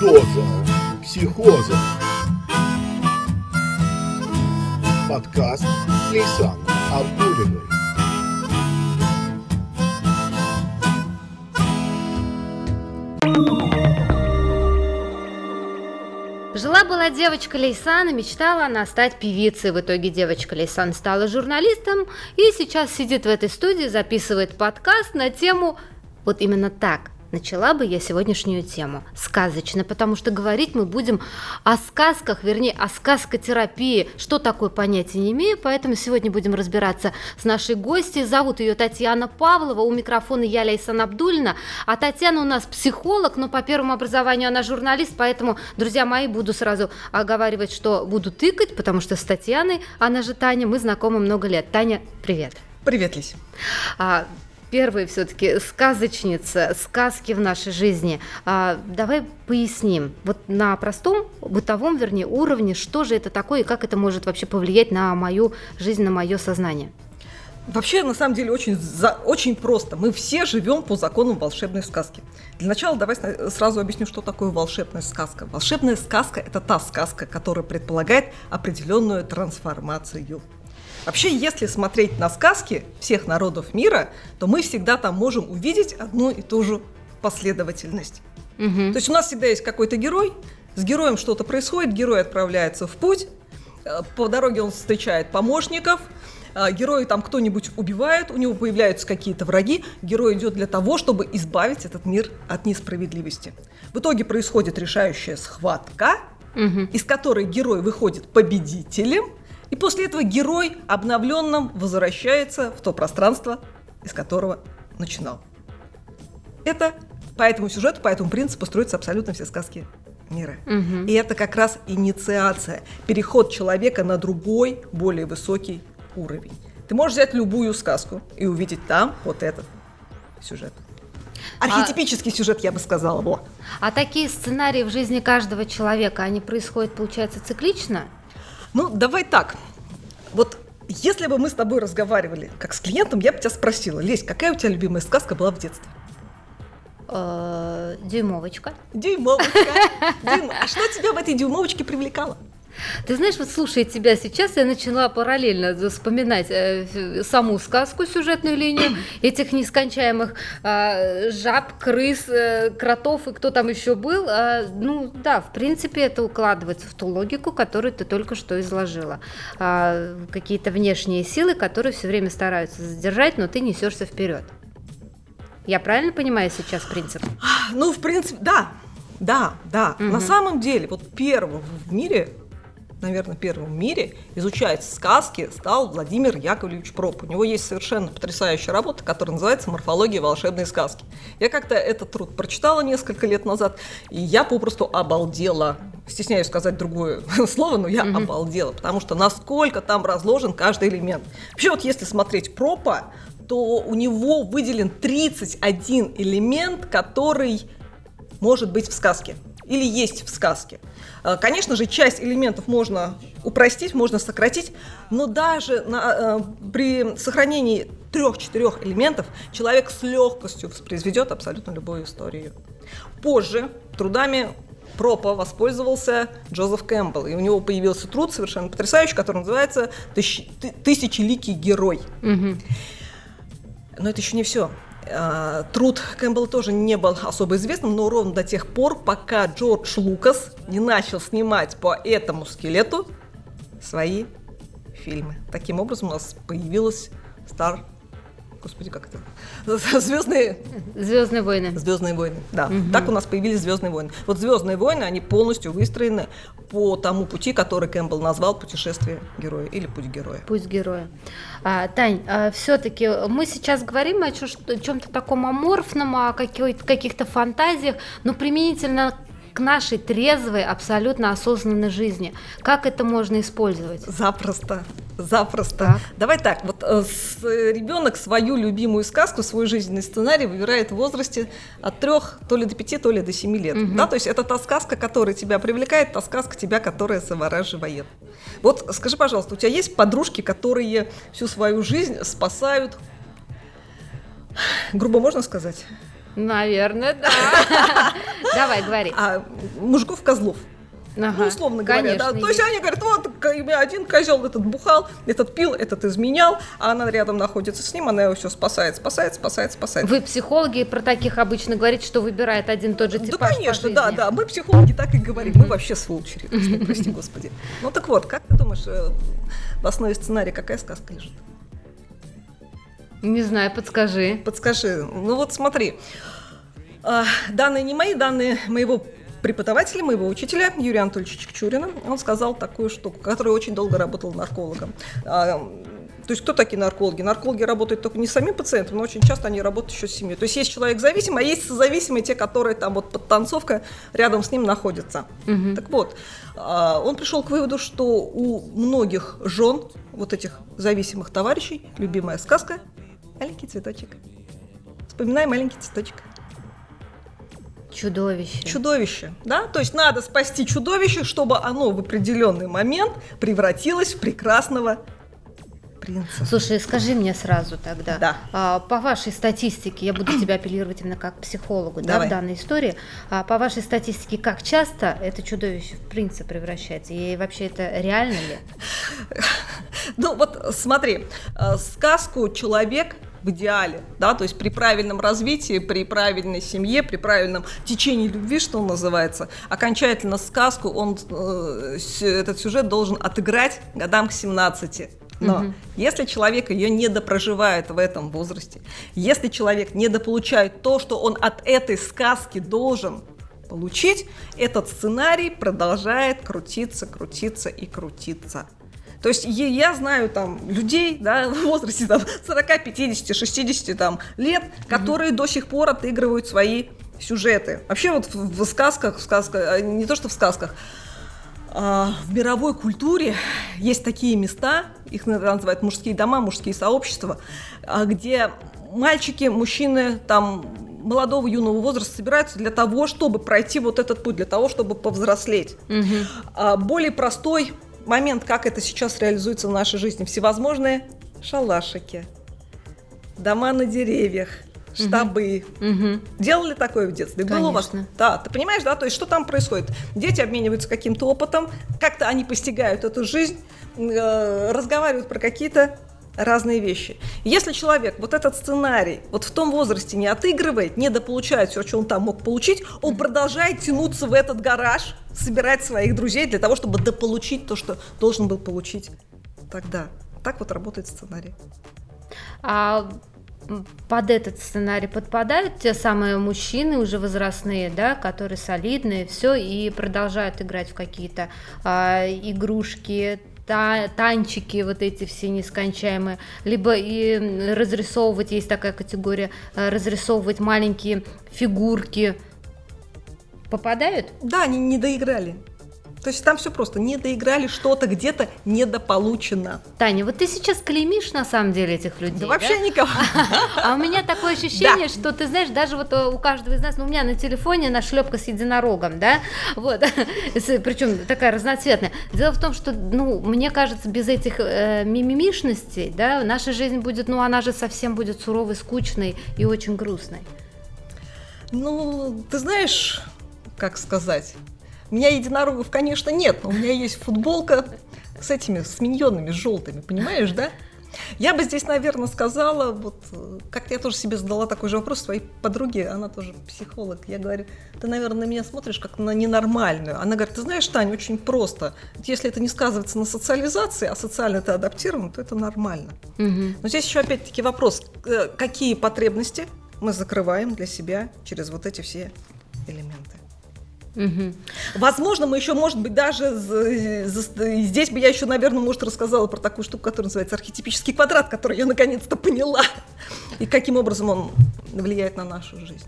Доза психоза. Подкаст Лейсан Абдулиной. Жила-была девочка Лейсан, и мечтала она стать певицей. В итоге девочка Лейсан стала журналистом и сейчас сидит в этой студии, записывает подкаст на тему вот именно так – Начала бы я сегодняшнюю тему сказочно, потому что говорить мы будем о сказках, вернее, о сказкотерапии. Что такое понятия не имею, поэтому сегодня будем разбираться с нашей гостьей. Зовут ее Татьяна Павлова, у микрофона я Лейсан Абдульна, а Татьяна у нас психолог, но по первому образованию она журналист, поэтому, друзья мои, буду сразу оговаривать, что буду тыкать, потому что с Татьяной, она же Таня, мы знакомы много лет. Таня, привет. Привет, Лись. А, первая все-таки сказочница, сказки в нашей жизни. А, давай поясним, вот на простом бытовом, вернее, уровне, что же это такое и как это может вообще повлиять на мою жизнь, на мое сознание. Вообще, на самом деле, очень, за, очень просто. Мы все живем по законам волшебной сказки. Для начала давай сразу объясню, что такое волшебная сказка. Волшебная сказка – это та сказка, которая предполагает определенную трансформацию. Вообще, если смотреть на сказки всех народов мира, то мы всегда там можем увидеть одну и ту же последовательность. Угу. То есть у нас всегда есть какой-то герой, с героем что-то происходит, герой отправляется в путь, э, по дороге он встречает помощников, э, герой там кто-нибудь убивает, у него появляются какие-то враги, герой идет для того, чтобы избавить этот мир от несправедливости. В итоге происходит решающая схватка, угу. из которой герой выходит победителем, и после этого герой обновленным возвращается в то пространство, из которого начинал. Это по этому сюжету, по этому принципу строятся абсолютно все сказки мира. Угу. И это как раз инициация, переход человека на другой, более высокий уровень. Ты можешь взять любую сказку и увидеть там вот этот сюжет. Архетипический а, сюжет, я бы сказала. Во. А такие сценарии в жизни каждого человека, они происходят, получается, циклично? Ну, давай так. Вот если бы мы с тобой разговаривали как с клиентом, я бы тебя спросила, Лесь, какая у тебя любимая сказка была в детстве? Э, дюймовочка. Дюймовочка. А что тебя в этой дюймовочке привлекало? Ты знаешь, вот слушая тебя сейчас, я начала параллельно вспоминать э, саму сказку, сюжетную линию этих нескончаемых э, жаб, крыс, э, кротов и кто там еще был. Э, ну да, в принципе, это укладывается в ту логику, которую ты только что изложила. Э, какие-то внешние силы, которые все время стараются задержать, но ты несешься вперед. Я правильно понимаю сейчас принцип? Ну, в принципе, да. Да, да. Угу. На самом деле, вот первого в мире наверное, первым в мире изучать сказки стал Владимир Яковлевич Проб. У него есть совершенно потрясающая работа, которая называется «Морфология волшебной сказки». Я как-то этот труд прочитала несколько лет назад, и я попросту обалдела. Стесняюсь сказать другое слово, но я mm обалдела, потому что насколько там разложен каждый элемент. Вообще вот если смотреть Пропа, то у него выделен 31 элемент, который может быть в сказке или есть в сказке. Э, конечно же, часть элементов можно упростить, можно сократить, но даже на, э, при сохранении трех-четырех элементов человек с легкостью воспроизведет абсолютно любую историю. Позже трудами Пропа воспользовался Джозеф Кэмпбелл, и у него появился труд совершенно потрясающий, который называется «Тысячеликий герой». Угу. Но это еще не все. А, труд Кэмпбелла тоже не был особо известным, но ровно до тех пор, пока Джордж Лукас не начал снимать по этому скелету свои фильмы. Таким образом у нас появилась Star Господи, как это? Звездные... Звездные войны. Звездные войны, да. Угу. Так у нас появились Звездные войны. Вот Звездные войны, они полностью выстроены по тому пути, который Кэмпбелл назвал путешествие героя или путь героя. Путь героя. А, Тань, а все-таки мы сейчас говорим о чем-то таком аморфном, о каких-то фантазиях, но применительно к нашей трезвой, абсолютно осознанной жизни. Как это можно использовать? Запросто. Запросто. Так. Давай так, вот э, с, ребенок свою любимую сказку, свой жизненный сценарий выбирает в возрасте от трех то ли до пяти, то ли до семи лет. Угу. Да, то есть это та сказка, которая тебя привлекает, та сказка тебя, которая завораживает. Вот скажи, пожалуйста, у тебя есть подружки, которые всю свою жизнь спасают, грубо можно сказать, Наверное, да. Давай, говори. А мужиков козлов. Ага, ну, условно говоря, да. конечно, То есть есть. они говорят, вот один козел этот бухал, этот пил, этот изменял, а она рядом находится с ним, она его все спасает, спасает, спасает, спасает. Вы, психологи, про таких обычно говорите, что выбирает один и тот же Да, типаж по конечно, да, да. Мы психологи так и говорим. Мы вообще редкостные, прости господи. Ну так вот, как ты думаешь, э, в основе сценария какая сказка лежит? Не знаю, подскажи. Подскажи. Ну вот смотри. А, Данные не мои, данные моего преподавателя, моего учителя Юрия Анатольевича Чекчурина. Он сказал такую штуку, который очень долго работал наркологом. А, То есть кто такие наркологи? Наркологи работают только не с самим пациентом, но очень часто они работают еще с семьей. То есть есть человек зависимый, а есть созависимые, те, которые там вот подтанцовка рядом с ним находятся. Мгм. Так вот, а, он пришел к выводу, что у многих жен вот этих зависимых товарищей любимая сказка «Маленький цветочек». Вспоминай маленький цветочек. Чудовище. Чудовище, да? То есть надо спасти чудовище, чтобы оно в определенный момент превратилось в прекрасного принца. Слушай, скажи мне сразу тогда, Да. а, по вашей статистике, я буду тебя апеллировать именно как к психологу, да, в данной истории, а, по вашей статистике, как часто это чудовище в принца превращается, и вообще это реально ли? Ну вот смотри, э, сказку человек в идеале, да, то есть при правильном развитии, при правильной семье, при правильном течении любви, что называется, окончательно сказку он э, этот сюжет должен отыграть годам к 17. Но Мгм. если человек ее не допроживает в этом возрасте, если человек не дополучает то, что он от этой сказки должен получить, этот сценарий продолжает крутиться, крутиться и крутиться. То есть я знаю там людей, да, в возрасте там 40, 50, 60 там, лет, которые до сих пор отыгрывают свои сюжеты. Вообще вот в, в сказках, в сказках, а, не то что в сказках, а, в мировой культуре есть такие места, их называют мужские дома, мужские сообщества, а, где мальчики, мужчины там молодого юного возраста собираются для того, чтобы пройти вот этот путь, для того, чтобы повзрослеть. Мгм. А, более простой момент, как это сейчас реализуется в нашей жизни. Всевозможные шалашики, дома на деревьях, штабы. Мгм. Делали такое в детстве? Было у вас? Конечно. Да, ты понимаешь, да? То есть что там происходит? Дети обмениваются каким-то опытом, как-то они постигают эту жизнь, э, разговаривают про какие-то разные вещи. Если человек вот этот сценарий вот в том возрасте не отыгрывает, не дополучает все, что он там мог получить, он продолжает тянуться в этот гараж, собирать своих друзей для того, чтобы дополучить то, что должен был получить тогда. Так вот работает сценарий. А под этот сценарий подпадают те самые мужчины уже возрастные, да, которые солидные, все, и продолжают играть в какие-то а, игрушки, та- танчики вот эти все нескончаемые, либо и разрисовывать, есть такая категория, э, разрисовывать маленькие фигурки. Попадают? Да, они не доиграли. То есть там все просто, не доиграли что-то где-то недополучено. Таня, вот ты сейчас клеймишь на самом деле этих людей, Да вообще никого. А у меня такое ощущение, что ты знаешь, даже вот э, у каждого из нас, ну у меня на телефоне нашлепка с единорогом, да, вот, причем такая разноцветная. Дело в том, что, ну, мне кажется, без этих э, мимимишностей, да, наша жизнь будет, ну, она же совсем будет суровой, скучной и очень грустной. Ну, ты знаешь, как сказать, у меня единорогов, конечно, нет, но у меня есть футболка с этими, с миньонами желтыми, понимаешь, да? Я бы здесь, наверное, сказала, вот э, как-то я тоже себе задала такой же вопрос своей подруге, она тоже психолог. Я говорю, ты, наверное, на меня смотришь как на ненормальную. Она говорит, ты знаешь, Таня, очень просто. Если это не сказывается на социализации, а социально это адаптировано, то это нормально. Мгм. Но здесь еще опять-таки вопрос, э, какие потребности мы закрываем для себя через вот эти все элементы. Мгм. Возможно, мы еще, может быть, даже здесь бы я еще, наверное, может, рассказала про такую штуку, которая называется архетипический квадрат, который я наконец-то поняла. И каким образом он влияет на нашу жизнь.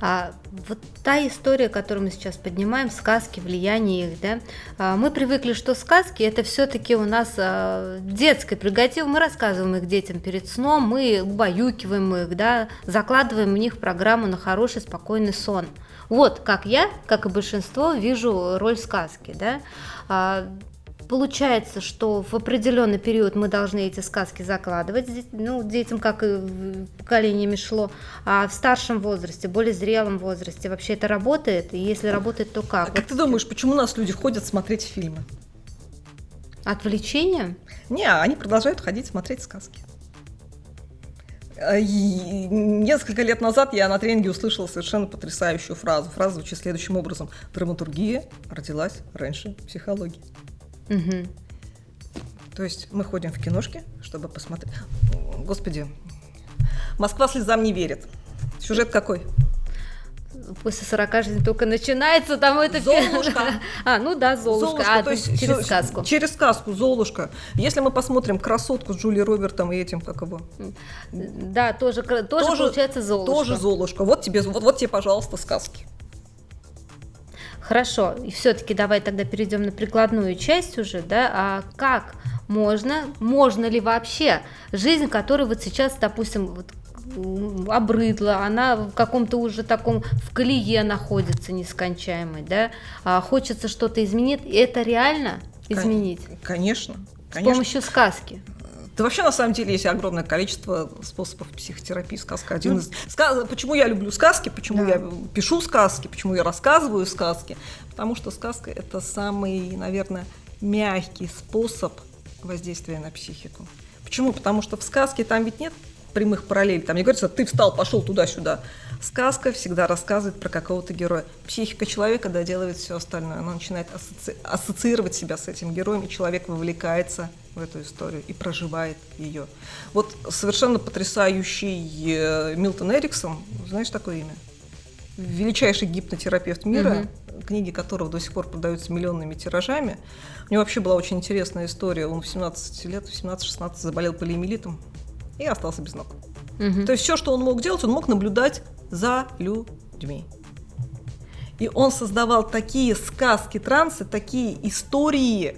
А вот та история, которую мы сейчас поднимаем, сказки, влияние их, да, а, мы привыкли, что сказки это все-таки у нас а, детское прерогатива, мы рассказываем их детям перед сном, мы убаюкиваем их, да, закладываем в них программу на хороший, спокойный сон. Вот как я, как и большинство, вижу роль сказки, да. А, получается, что в определенный период мы должны эти сказки закладывать, ну, детям, как и поколениями шло, а в старшем возрасте, более зрелом возрасте вообще это работает? И если работает, то как? А как ты думаешь, почему у нас люди ходят смотреть фильмы? Отвлечение? Не, они продолжают ходить смотреть сказки. Э, и несколько лет назад я на тренинге услышала совершенно потрясающую фразу. Фраза звучит следующим образом. Драматургия родилась раньше психологии. Угу. То есть мы ходим в киношки, чтобы посмотреть... Господи, Москва слезам не верит. Сюжет какой? после 40 жизнь только начинается, там это... Золушка. А, ну да, Золушка, Золушка а, то есть через сказку. Через сказку, Золушка. Если мы посмотрим «Красотку» с Джулией Робертом и этим, как его? Да, тоже, тоже, Тоже- получается Золушка. Тоже Золушка. Вот тебе, вот, вот тебе, пожалуйста, сказки. Хорошо, и все-таки давай тогда перейдем на прикладную часть уже, да, а как можно, можно ли вообще жизнь, которая вот сейчас, допустим, вот обрыдла, она в каком-то уже таком в колее находится нескончаемой, да, а хочется что-то изменить, и это реально изменить Конечно. с Конечно. помощью сказки. Да вообще, на самом деле, есть огромное количество способов психотерапии. Сказка один из... Ска- Почему я люблю сказки, почему Да. я пишу сказки, почему я рассказываю сказки? Потому что сказка – это самый, наверное, мягкий способ воздействия на психику. Почему? Потому что в сказке там ведь нет прямых параллелей. Там не говорится, ты встал, пошел туда-сюда. Сказка всегда рассказывает про какого-то героя. Психика человека доделывает все остальное. Она начинает ассоци- ассоциировать себя с этим героем, и человек вовлекается в эту историю и проживает ее. Вот совершенно потрясающий э, Милтон Эриксон, знаешь такое имя? Величайший гипнотерапевт мира, книги которого до сих пор продаются миллионными тиражами. У него вообще была очень интересная история. Он в 17 лет, в 17-16 заболел полиомиелитом и остался без ног. Мгм. То есть все, что он мог делать, он мог наблюдать за людьми. И он создавал такие сказки, трансы, такие истории,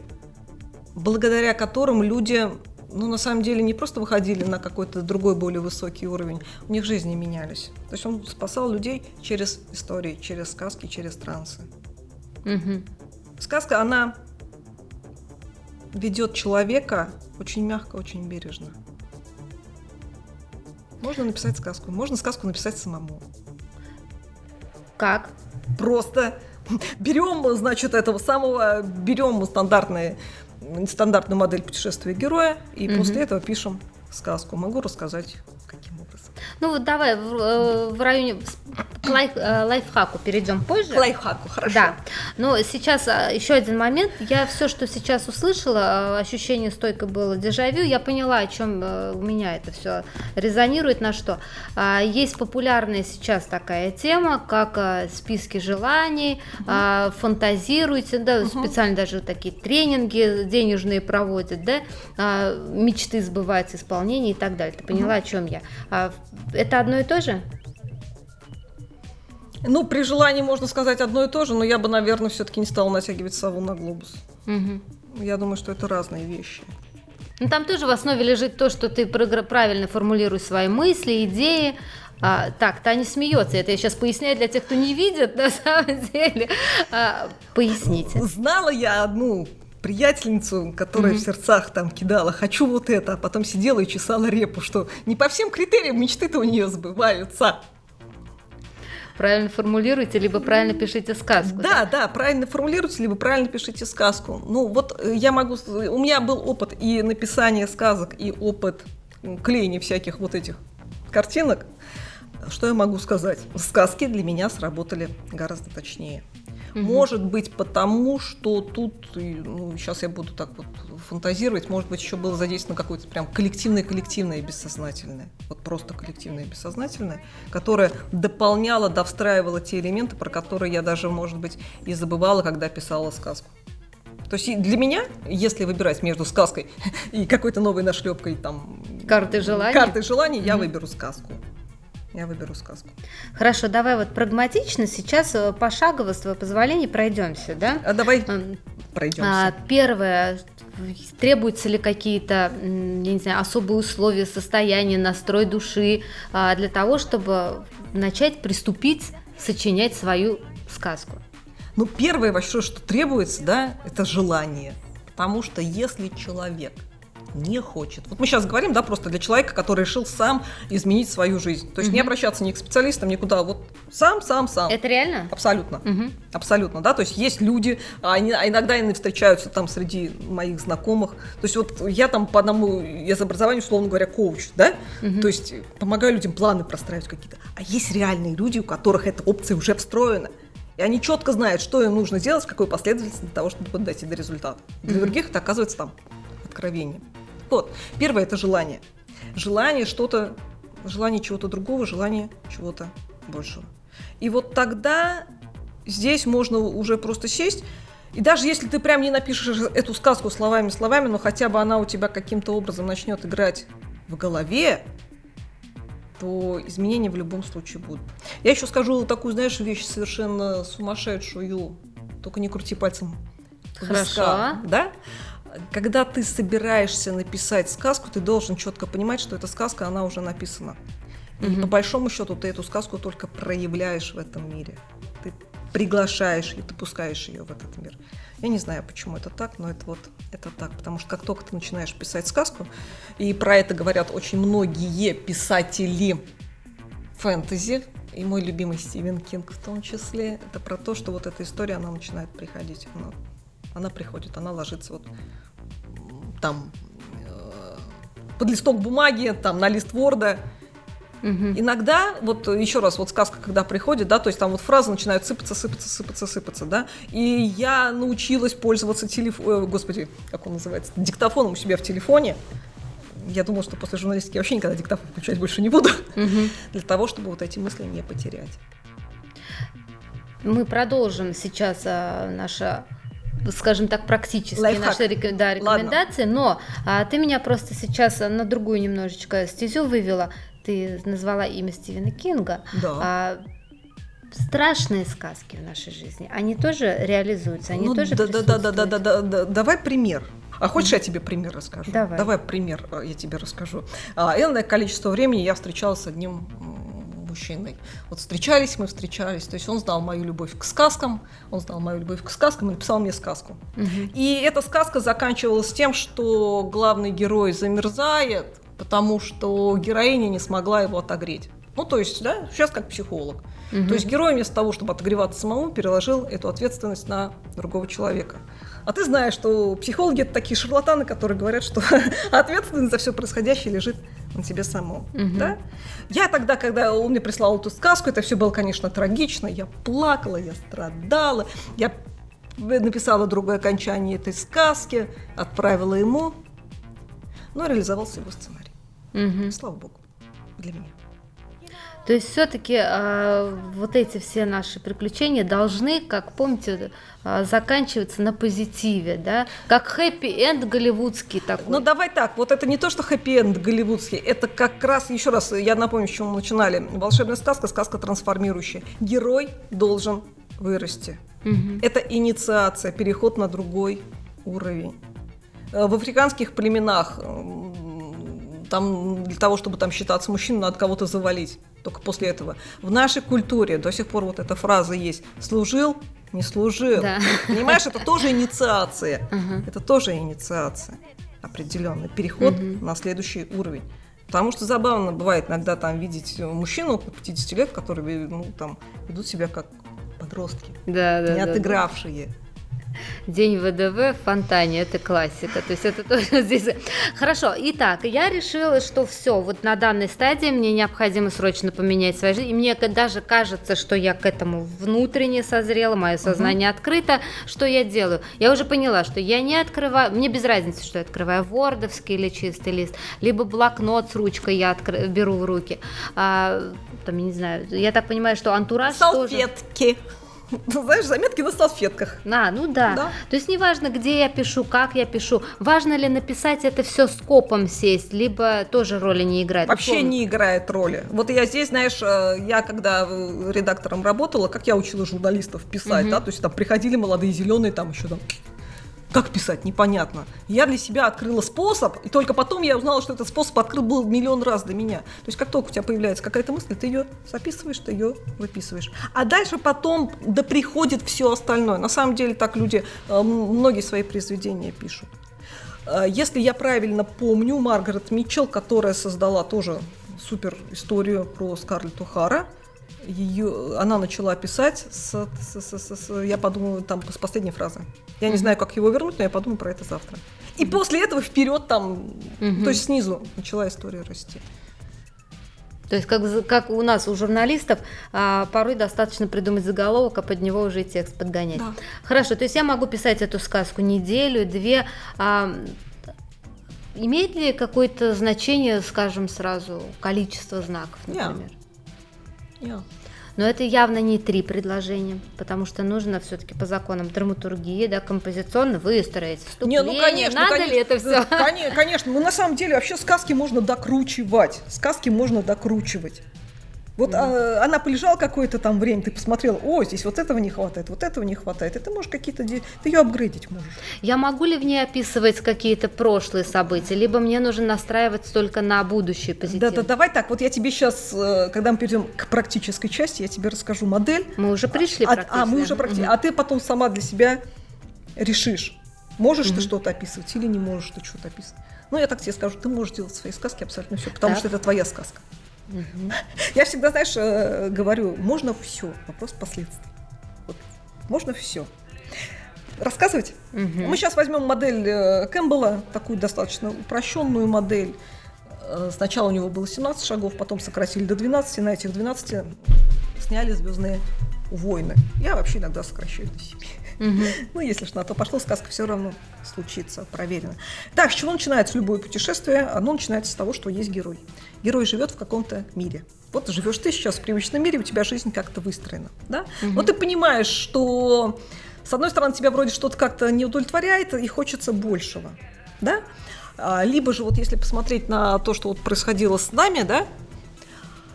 благодаря которым люди, ну, на самом деле, не просто выходили на какой-то другой, более высокий уровень, у них жизни менялись. То есть он спасал людей через истории, через сказки, через трансы. Мгм. Сказка, она ведет человека очень мягко, очень бережно. Можно написать сказку, можно сказку написать самому. Как? Просто берем, значит, этого самого, берем стандартный, стандартную модель путешествия героя и Мгм. после этого пишем сказку. Могу рассказать, каким образом. Ну вот давай в, э, в районе к лайф- э, лайфхаку перейдем позже. К лайфхаку, хорошо. Да, но сейчас а, еще один момент. Я все, что сейчас услышала, а, ощущение стойко было дежавю. Я поняла, о чем э, у меня это все резонирует, на что. А, Есть популярная сейчас такая тема, как списки желаний, а, фантазируйте, да, специально даже такие тренинги денежные проводят, да, а, мечты сбываются, исполнение и так далее. Ты поняла, о чем я? Это одно и то же? Ну, при желании можно сказать одно и то же, но я бы, наверное, все-таки не стала натягивать сову на глобус. Мгм. Я думаю, что это разные вещи. Ну, там тоже в основе лежит то, что ты правильно формулируешь свои мысли, идеи. А, так, Таня смеется. Это я сейчас поясняю для тех, кто не видит, на самом деле. А, поясните. Знала я одну приятельницу, которая в сердцах там кидала «хочу вот это», а потом сидела и чесала репу, что не по всем критериям мечты-то у нее сбываются. Правильно формулируйте, либо правильно пишите сказку. Да, да, правильно формулируйте, либо правильно пишите сказку. Ну, вот э, я могу... с- У меня был опыт и написания сказок, и опыт клеения всяких вот этих картинок. Что я могу сказать? Сказки для меня сработали гораздо точнее. Может быть, потому что тут, ну, сейчас я буду так вот фантазировать, может быть, еще было задействовано какое-то прям коллективное-коллективное бессознательное, вот просто коллективное бессознательное, которое дополняло, довстраивало те элементы, про которые я даже, может быть, и забывала, когда писала сказку. То есть для меня, если выбирать между сказкой и какой-то новой нашлепкой там Карты желаний? картой желаний, я Мгм. выберу сказку. Я выберу сказку. Хорошо, давай вот прагматично сейчас э, пошагово, с твоего позволения, пройдемся, да? А давай пройдемся. А, Первое, требуются ли какие-то, я не знаю, особые условия, состояния, настрой души а, для того, чтобы начать приступить сочинять свою сказку? Ну, первое вообще, что требуется, да, это желание. Потому что если человек не хочет. Вот мы сейчас говорим, да, просто для человека, который решил сам изменить свою жизнь. То есть не обращаться ни к специалистам, никуда. Вот сам, сам, сам. Это реально? Абсолютно. Мгм. Абсолютно, да, то есть есть люди, а, они, а иногда они встречаются там среди моих знакомых, то есть вот я там по одному, я за образование, условно говоря, коуч, да, то есть помогаю людям планы простраивать какие-то, а есть реальные люди, у которых эта опция уже встроена, и они четко знают, что им нужно делать, какой последовательности для того, чтобы дойти до результата. Для других это оказывается там откровением. Вот, первое это желание. Желание что-то, желание чего-то другого, желание чего-то большего. И вот тогда здесь можно уже просто сесть, и даже если ты прям не напишешь эту сказку словами-словами, но хотя бы она у тебя каким-то образом начнет играть в голове, то изменения в любом случае будут. Я еще скажу такую, знаешь, вещь совершенно сумасшедшую. Только не крути пальцем. Хорошо. виска, Да? Когда ты собираешься написать сказку, ты должен четко понимать, что эта сказка, она уже написана. И по большому счету ты эту сказку только проявляешь в этом мире. Ты приглашаешь ее, ты пускаешь ее в этот мир. Я не знаю, почему это так, но это вот это так. Потому что как только ты начинаешь писать сказку, и про это говорят очень многие писатели фэнтези, и мой любимый Стивен Кинг в том числе, это про то, что вот эта история, она начинает приходить. Она, она приходит, она ложится вот там э, под листок бумаги, там на лист Ворда, Мгм. Иногда, вот еще раз, вот сказка, когда приходит, да, то есть там вот фразы начинают сыпаться, сыпаться, сыпаться, сыпаться, да, и я научилась пользоваться телефоном, господи, как он называется, диктофоном у себя в телефоне. Я думала, что после журналистики я вообще никогда диктофон включать больше не буду, Мгм. для того, чтобы вот эти мысли не потерять. Мы продолжим сейчас а, наше скажем так, практические Лайфхак. наши реко- да, рекомендации, но а, ты меня просто сейчас на другую немножечко стезю вывела. Ты назвала имя Стивена Кинга. Да. А, страшные сказки в нашей жизни, они тоже реализуются, они Ну, тоже да, да, да, да, да, да, да, да. Давай пример. А хочешь, я тебе пример расскажу? Давай. Давай пример э, я тебе расскажу. А, Энное количество времени я встречалась с одним мужчиной. Вот встречались мы, встречались. То есть он знал мою любовь к сказкам, он знал мою любовь к сказкам и написал мне сказку. Мгм. И эта сказка заканчивалась тем, что главный герой замерзает, потому что героиня не смогла его отогреть. Ну, то есть, да, сейчас как психолог. Мгм. То есть герой вместо того, чтобы отогреваться самому, переложил эту ответственность на другого человека. А ты знаешь, что психологи это такие шарлатаны, которые говорят, что ответственность за все происходящее лежит на тебе самом. Мгм. Да? Я тогда, когда он мне прислал эту сказку, это все было, конечно, трагично. Я плакала, я страдала, я написала другое окончание этой сказки, отправила ему, но реализовался его сценарий. Мгм. Слава богу, для меня. То есть все-таки вот эти все наши приключения должны, как помните, а, заканчиваться на позитиве, да? Как хэппи-энд голливудский такой. Ну давай так, вот это не то, что хэппи-энд голливудский, это как раз, еще раз, я напомню, с чего мы начинали. Волшебная сказка, сказка трансформирующая. Герой должен вырасти. Мгм. Это инициация, переход на другой уровень. Э, В африканских племенах там для того, чтобы там считаться мужчиной, надо кого-то завалить. Только после этого. В нашей культуре до сих пор вот эта фраза есть. Служил, не служил. Да. Понимаешь, это тоже инициация. Ага. Это тоже инициация. Определенный переход Мгм. на следующий уровень. Потому что забавно бывает иногда там видеть мужчину около 50 лет, которые ну, там, ведут себя как подростки, Да, да, не да, да. День ВДВ в фонтане, это классика. То есть это тоже здесь. Хорошо. Итак, я решила, что все, вот на данной стадии мне необходимо срочно поменять свою жизнь. И мне даже кажется, что я к этому внутренне созрела, мое сознание открыто. Что я делаю? Я уже поняла, что я не открываю, мне без разницы, что я открываю вордовский или чистый лист, либо блокнот с ручкой я откры- беру в руки. А, там, я не знаю, я так понимаю, что антураж тоже... Салфетки. Ну, Знаешь, заметки на салфетках. А, ну да. Да. То есть неважно, где я пишу, как я пишу, важно ли написать это все скопом сесть, либо тоже роли не играет. Вообще Условно. не играет роли. Вот я здесь, знаешь, э, я когда э, редактором работала, как я учила журналистов писать, Мгм. да, то есть там приходили молодые зеленые, там еще там Как писать, непонятно. Я для себя открыла способ, и только потом я узнала, что этот способ открыт был миллион раз до меня. То есть как только у тебя появляется какая-то мысль, ты ее записываешь, ты ее выписываешь. А дальше потом да приходит все остальное. На самом деле так люди э, многие свои произведения пишут. Э, если я правильно помню, Маргарет Митчелл, которая создала тоже супер историю про Скарлетт О'Хара, ее, она начала писать, с, с, с, с, с, я подумала, там, с последней фразы. Я не знаю, как его вернуть, но я подумаю про это завтра. И после этого вперед там, то есть снизу начала история расти. То есть, как, как у нас, у журналистов, а, порой достаточно придумать заголовок, а под него уже текст подгонять. Да. Хорошо, то есть я могу писать эту сказку неделю, две. А, имеет ли какое-то значение, скажем, сразу количество знаков, например? Yeah. Yeah. Но это явно не три предложения, потому что нужно все-таки по законам драматургии, да, композиционно выстроить вступление. Не, ну, конечно, Надо конечно, ли это все? Конечно, конечно. Ну, на самом деле, вообще сказки можно докручивать. Сказки можно докручивать. Вот а, она полежала какое-то там время, ты посмотрела, о, здесь вот этого не хватает, вот этого не хватает, и ты можешь какие-то, ты ее апгрейдить можешь. Я могу ли в ней описывать какие-то прошлые события, либо мне нужно настраиваться только на будущее позитив? Да, да, давай так, вот я тебе сейчас, э, когда мы перейдем к практической части, я тебе расскажу модель. Мы уже пришли а, А, мы уже практически, угу. а ты потом сама для себя решишь, можешь угу. ты что-то описывать или не можешь ты что-то описывать. Ну, я так тебе скажу, ты можешь делать свои сказки абсолютно все, потому так. что это твоя сказка. Я всегда, знаешь, э, говорю, можно все, вопрос последствий. Вот, можно все. Рассказывать? Угу. Мы сейчас возьмем модель э, Кэмпбелла, такую достаточно упрощенную модель. Э, сначала у него было 17 шагов, потом сократили до 12, и на этих 12 сняли звездные войны. Я вообще иногда сокращаю до 7. Угу. Ну, если ж на то пошло, сказка все равно случится, проверено. Так, с чего начинается любое путешествие? Оно начинается с того, что есть герой. Герой живет в каком-то мире. Вот живешь ты сейчас в привычном мире, у тебя жизнь как-то выстроена. Да? Угу. Но ты понимаешь, что с одной стороны тебя вроде что-то как-то не удовлетворяет и хочется большего. Да? А, либо же вот если посмотреть на то, что вот происходило с нами, да,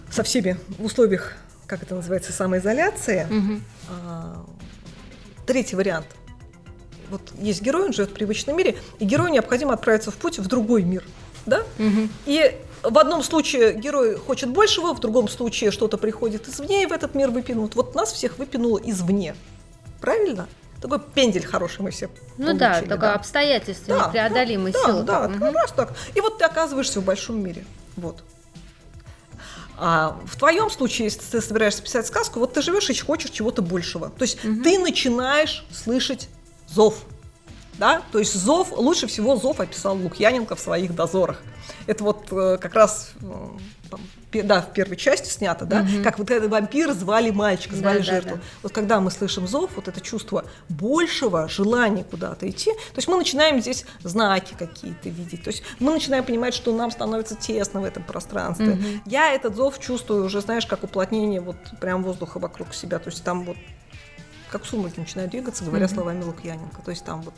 со всеми в условиях, как это называется, самоизоляции, угу. а, Третий вариант. Вот есть герой, он живет в привычном мире, и герою необходимо отправиться в путь в другой мир. Да? Угу. И в одном случае герой хочет большего, в другом случае что-то приходит извне, и в этот мир выпинут. Вот нас всех выпинуло извне. Правильно? Такой пендель хороший мы все Ну получили, да, только да. обстоятельства да, непреодолимые да, силы. Да, да, угу. раз так. И вот ты оказываешься в большом мире. Вот. А в твоем случае, если ты собираешься писать сказку, вот ты живешь и хочешь чего-то большего. То есть угу. ты начинаешь слышать зов. Да? То есть зов, лучше всего зов описал Лукьяненко в своих дозорах. Это вот э, как раз э, да, в первой части снято, да, угу. как вот этот вампир звали мальчика, звали да, жертву. Да, да. Вот когда мы слышим зов, вот это чувство большего желания куда-то идти, то есть мы начинаем здесь знаки какие-то видеть, то есть мы начинаем понимать, что нам становится тесно в этом пространстве. Угу. Я этот зов чувствую уже, знаешь, как уплотнение вот прям воздуха вокруг себя, то есть там вот как сумерки начинают двигаться, говоря угу. словами Лукьяненко, то есть там вот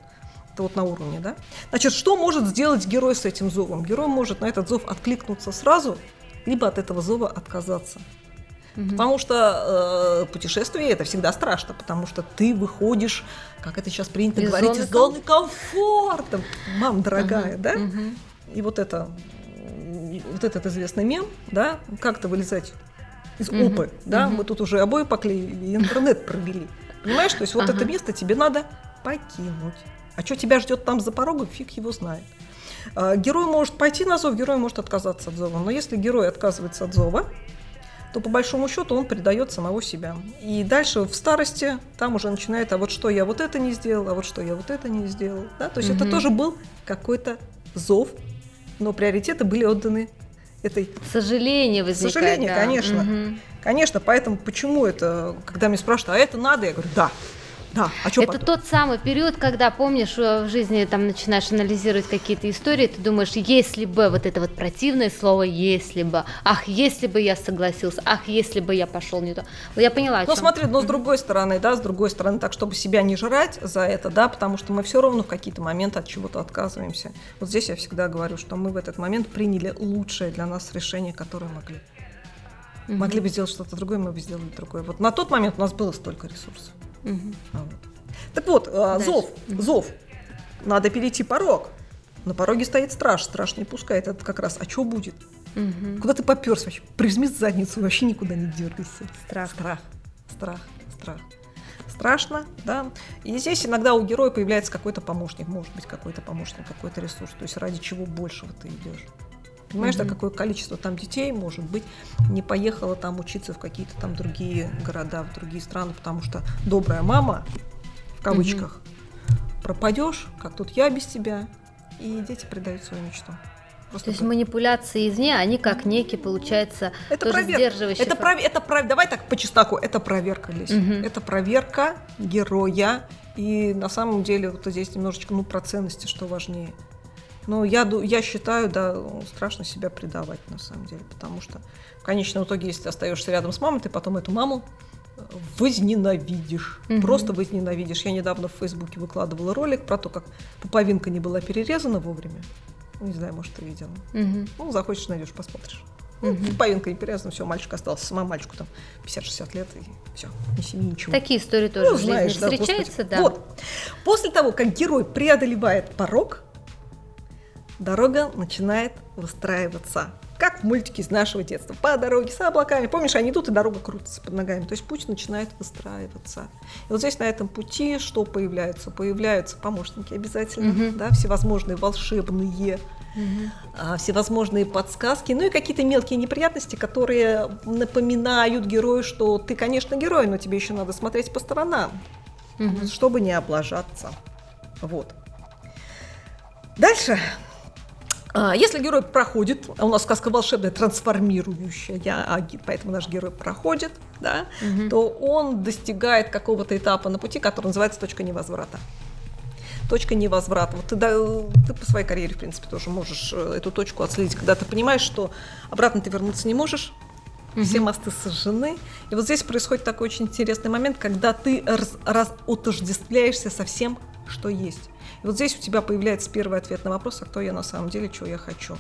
это вот на уровне, да? Значит, что может сделать герой с этим зовом? Герой может на этот зов откликнуться сразу либо от этого зова отказаться. Угу. Потому что э, путешествие это всегда страшно, потому что ты выходишь, как это сейчас принято из говорить, из зоны комфорта, мам дорогая, угу. да? Угу. И вот это, вот этот известный мем, да, как-то вылезать из угу. опы, да, угу. мы тут уже обои поклеили, интернет пробили. Понимаешь, то есть вот ага. это место тебе надо покинуть. А что тебя ждет там за порогом, фиг его знает. А, герой может пойти на зов, герой может отказаться от зова. Но если герой отказывается от зова, то по большому счету он предает самого себя. И дальше в старости там уже начинает, а вот что я вот это не сделал, а вот что я вот это не сделал. Да? То есть угу. это тоже был какой-то зов, но приоритеты были отданы этой... Сожаление возникает. Сожаление, да. конечно. Угу. Конечно, поэтому почему это, когда меня спрашивают, а это надо, я говорю, да, да, а что Это потом? тот самый период, когда, помнишь, в жизни там начинаешь анализировать какие-то истории, ты думаешь, если бы вот это вот противное слово «если бы», ах, если бы я согласился, ах, если бы я пошел не то. Я поняла, Ну, смотри, но с другой стороны, да, с другой стороны, так, чтобы себя не жрать за это, да, потому что мы все равно в какие-то моменты от чего-то отказываемся. Вот здесь я всегда говорю, что мы в этот момент приняли лучшее для нас решение, которое могли. Угу. Могли бы сделать что-то другое, мы бы сделали другое. Вот на тот момент у нас было столько ресурсов. Угу. Вот. Так вот, а, зов, зов. надо перейти порог. На пороге стоит страж, страж не пускает. Это как раз, а что будет? Мгм. Куда ты поперся вообще? Прижми задницу, вообще никуда не дергайся. Страх. Страх, страх, страх. Страшно, да. И здесь иногда у героя появляется какой-то помощник, может быть какой-то помощник, какой-то ресурс. То есть ради чего большего ты идешь. Понимаешь, да, Мгм. какое количество там детей, может быть, не поехало там учиться в какие-то там другие города, в другие страны, потому что добрая мама, в кавычках, пропадешь, как тут я без тебя, и дети предают свою мечту. Просто То есть манипуляции извне, они как некий, получается, Это тоже проверка. сдерживающий Это, пров- это пров- Давай так по чесноку. Это проверка, Лесь. Мгм. Это проверка героя. И на самом деле вот здесь немножечко ну, про ценности, что важнее. Но я, я считаю, да, ну, страшно себя предавать на самом деле, потому что в конечном итоге, если ты остаешься рядом с мамой, ты потом эту маму э, возненавидишь. Мгм. Просто возненавидишь. Я недавно в Фейсбуке выкладывала ролик про то, как пуповинка не была перерезана вовремя. Не знаю, может, ты видела. Мгм. Ну, захочешь, найдешь, посмотришь. Ну, Мгм. Половинка не перевязана, все, мальчик остался. Сама мальчику там 50-60 лет, и все, ни семьи, ничего. Такие истории тоже Ну, в жизни знаешь, да, встречаются, господи. да. Вот. После того, как герой преодолевает порог, дорога начинает выстраиваться. Как в мультике из нашего детства. По дороге с облаками. Помнишь, они идут, и дорога крутится под ногами. То есть путь начинает выстраиваться. И вот здесь на этом пути что появляется? Появляются помощники обязательно, Мгм. да, всевозможные волшебные а, всевозможные подсказки, ну и какие-то мелкие неприятности, которые напоминают герою, что ты, конечно, герой, но тебе еще надо смотреть по сторонам, Мгм. чтобы не облажаться. Вот. Дальше. А, Если герой проходит, у нас сказка волшебная, трансформирующая, ге- поэтому наш герой проходит, да, Мгм. то он достигает какого-то этапа на пути, который называется точка невозврата. Точка невозврата. Вот ты, да, ты по своей карьере, в принципе, тоже можешь э, эту точку отследить, когда ты понимаешь, что обратно ты вернуться не можешь, все мосты сожжены. И вот здесь происходит такой очень интересный момент, когда ты раз, раз- отождествляешься со всем, что есть. И вот здесь у тебя появляется первый ответ на вопрос, а кто я на самом деле, чего я хочу.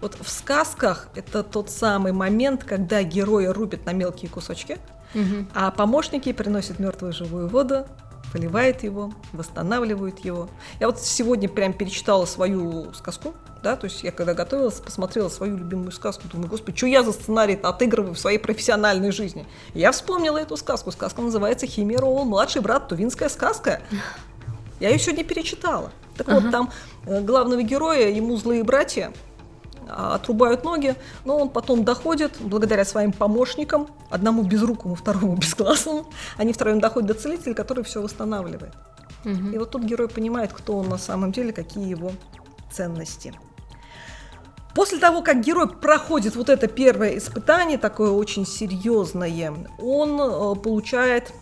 Вот в сказках это тот самый момент, когда героя рубят на мелкие кусочки, Мгм. а помощники приносят мертвую живую воду, поливают его, восстанавливают его. Я вот сегодня прям перечитала свою сказку, да, то есть я когда готовилась, посмотрела свою любимую сказку, думаю, господи, что я за сценарий отыгрываю в своей профессиональной жизни? И я вспомнила эту сказку. Сказка называется «Химера Оуэн, младший брат, тувинская сказка». Я ее сегодня перечитала. Так Ага. вот, там э, главного героя, ему злые братья, а, отрубают ноги, но он потом доходит, благодаря своим помощникам, одному безрукому, второму безгласному, они втроем доходят до целителя, который все восстанавливает. Мгм. И вот тут герой понимает, кто он на самом деле, какие его ценности. После того, как герой проходит вот это первое испытание, такое очень серьезное, он э, получает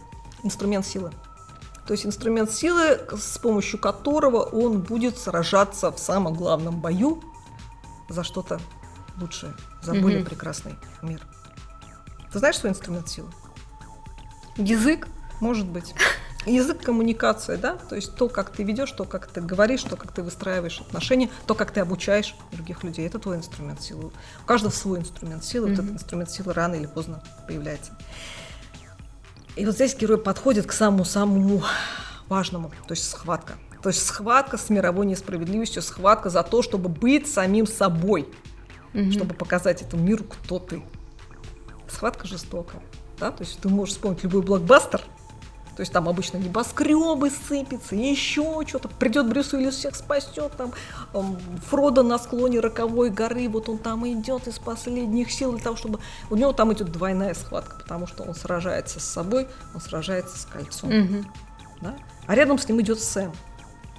инструмент силы. То есть инструмент силы, с помощью которого он будет сражаться в самом главном бою за что-то лучшее, за Мгм. более прекрасный мир. Ты знаешь свой инструмент силы? Язык. Может быть. Язык коммуникации, да? То есть то, как ты ведешь, то, как ты говоришь, то, как ты выстраиваешь отношения, то, как ты обучаешь других людей. Это твой инструмент силы. У каждого свой инструмент силы. Вот Мгм. этот инструмент силы рано или поздно появляется. И вот здесь герой подходит к самому-самому важному, то есть схватка. То есть схватка с мировой несправедливостью, схватка за то, чтобы быть самим собой, Мгм. чтобы показать этому миру, кто ты. Схватка жестокая. Да? То есть ты можешь вспомнить любой блокбастер, то есть там обычно небоскребы сыпятся, еще что-то. Придет Брюс Уиллис, всех спасет. Там эм, Фродо на склоне роковой горы, вот он там идет из последних сил для того, чтобы... У него там идет двойная схватка, потому что он сражается с собой, он сражается с кольцом. Мгм. да? А рядом с ним идет Сэм.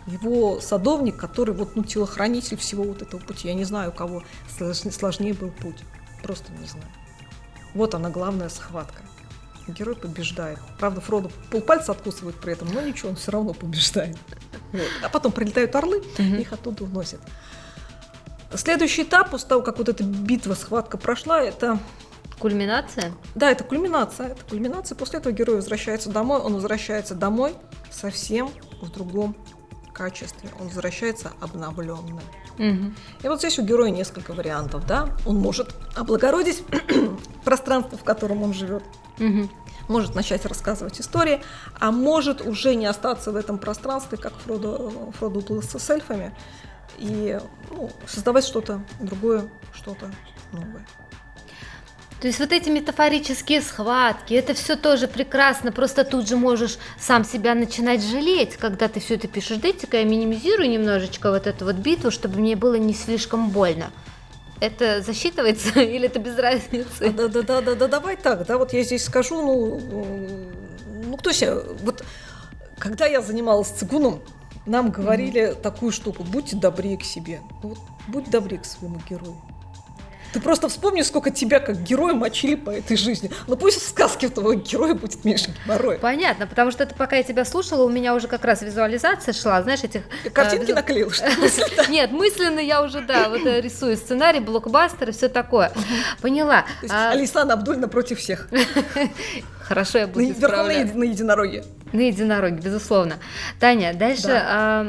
Его садовник, который вот, ну, телохранитель всего вот этого пути. Я не знаю, у кого слож- сложнее был путь. Просто не знаю. Вот она, главная схватка. Герой побеждает. Правда, Фродо полпальца откусывает при этом, но ничего, он все равно побеждает. Вот. А потом прилетают орлы, Мгм. их оттуда уносят. Следующий этап, после того, как вот эта битва, схватка прошла, это Кульминация. да, это кульминация. Это кульминация. После этого герой возвращается домой. Он возвращается домой совсем в другом качестве, он возвращается обновленным. Мгм. И вот здесь у героя несколько вариантов, да. Он может облагородить пространство, в котором он живет, Мгм. может начать рассказывать истории, а может уже не остаться в этом пространстве, как Фродо, Фродо уплылся с эльфами, и ну, создавать что-то другое, что-то новое. То есть вот эти метафорические схватки, это все тоже прекрасно, просто тут же можешь сам себя начинать жалеть, когда ты все это пишешь. Дайте-ка я минимизирую немножечко вот эту вот битву, чтобы мне было не слишком больно. Это засчитывается или это без разницы? Да, да, да, да, да, давай так, да, вот я здесь скажу, ну, ну кто себе, вот когда я занималась цигуном, нам говорили такую штуку, будьте добрее к себе. Ну, вот, будь добрее к своему герою. Ты просто вспомни, сколько тебя как героя мочили по этой жизни. Ну пусть в сказке у твоего героя будет меньше геморроя. Понятно, потому что это пока я тебя слушала, у меня уже как раз визуализация шла, знаешь, этих... Картинки э, наклеил, что ли? Нет, мысленно я уже, да, вот э, рисую сценарий, блокбастер и все такое. Поняла. А, Алисан Абдуль против всех. Хорошо, я буду Верхом на единороге. На единороге, безусловно. Таня, дальше. Да.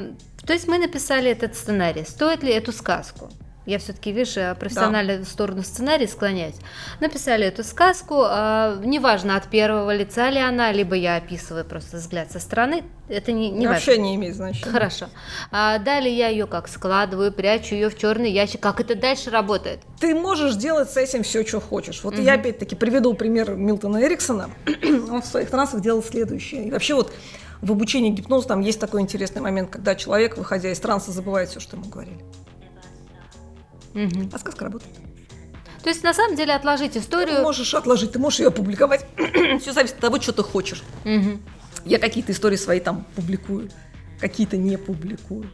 то есть мы написали этот сценарий. Стоит ли эту сказку? Я все-таки, видишь, э, профессионально в сторону сценария склоняюсь. Написали эту сказку, а, неважно, от первого лица ли она, либо я описываю просто взгляд со стороны, это не, не важно. Вообще не имеет значения. Хорошо. А далее я ее как складываю, прячу ее в черный ящик. Как это дальше работает? Ты можешь делать с этим все, что хочешь. Вот я опять-таки приведу пример Милтона Эриксона. Он в своих трансах делал следующее. И вообще вот в обучении гипноза там есть такой интересный момент, когда человек, выходя из транса, забывает все, что ему говорили. Мгм. А сказка работает. То есть на самом деле отложить Ты историю. можешь отложить, ты можешь ее опубликовать. все зависит от того, что ты хочешь. Мгм. Я какие-то истории свои там публикую, какие-то не публикую.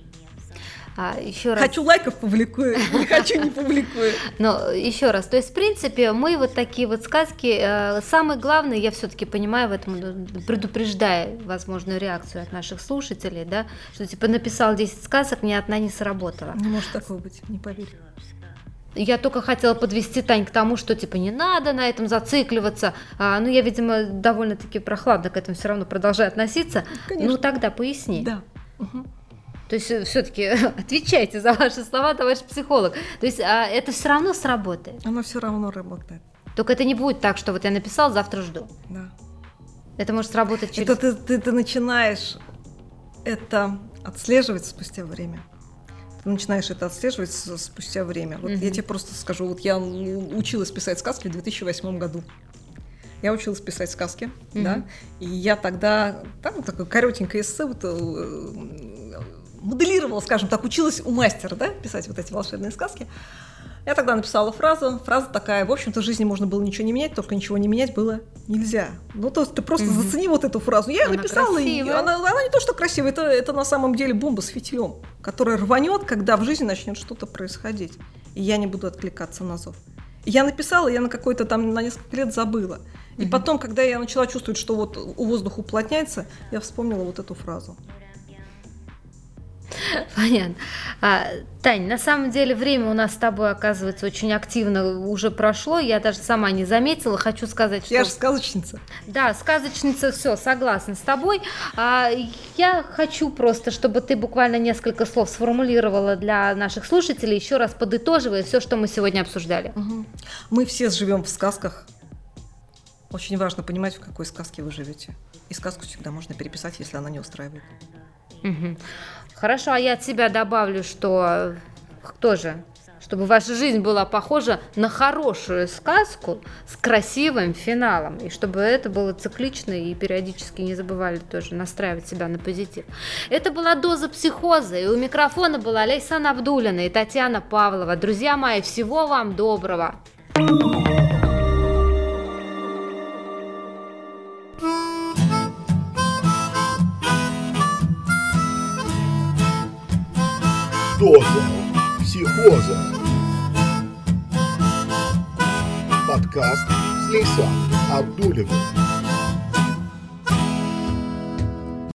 А, еще раз. Хочу лайков публикую, не хочу не публикую. Но еще раз, то есть, в принципе, мы вот такие вот сказки, э, самое главное, я все-таки понимаю в этом, э, предупреждая возможную реакцию от наших слушателей, да, что типа написал 10 сказок, ни одна не сработала. Не может такого быть, не поверь. Я только хотела подвести Тань к тому, что типа не надо на этом зацикливаться. А, ну, я, видимо, довольно-таки прохладно к этому все равно продолжаю относиться. Конечно. Ну, тогда поясни. Да. Мгм. То есть, все-таки отвечайте за ваши слова, товарищ психолог. То есть, а, это все равно сработает. Оно все равно работает. Только это не будет так, что вот я написал, завтра жду. Да. Это может сработать через... Это ты, ты, ты начинаешь это отслеживать спустя время. Ты начинаешь это отслеживать спустя время. Вот я Мгм. тебе просто скажу, вот я училась писать сказки в 2008 году. Я училась писать сказки, да, Мгм. и я тогда, там такое коротенькое эссе, вот, э, моделировала, скажем так, училась у мастера, да, писать вот эти волшебные сказки. Я тогда написала фразу, фраза такая, в общем-то, в жизни можно было ничего не менять, только ничего не менять было нельзя. Ну, то есть ты просто Мгм. зацени вот эту фразу. Я Она написала, и она, она не то, что красивая, это, это на самом деле бомба с фитилем, которая рванет, когда в жизни начнет что-то происходить. И я не буду откликаться на зов. И Я написала, я на какой-то там на несколько лет забыла. И Мгм. потом, когда я начала чувствовать, что вот у воздуха уплотняется, я вспомнила вот эту фразу. Понятно. А, Тань, на самом деле время у нас с тобой, оказывается, очень активно уже прошло. Я даже сама не заметила. Хочу сказать, что... Я же сказочница. Да, сказочница, все, согласна с тобой. А, я хочу просто, чтобы ты буквально несколько слов сформулировала для наших слушателей, еще раз подытоживая все, что мы сегодня обсуждали. Мы все живем в сказках. Очень важно понимать, в какой сказке вы живете. И сказку всегда можно переписать, если она не устраивает. Мгм. Хорошо, а я от себя добавлю, что тоже, чтобы ваша жизнь была похожа на хорошую сказку с красивым финалом, и чтобы это было циклично и периодически не забывали тоже настраивать себя на позитив. Это была доза психоза, и у микрофона была Лейсан Абдулина и Татьяна Павлова. Друзья мои, всего вам доброго! Доза психоза. Подкаст с Лейсан Абдулевой.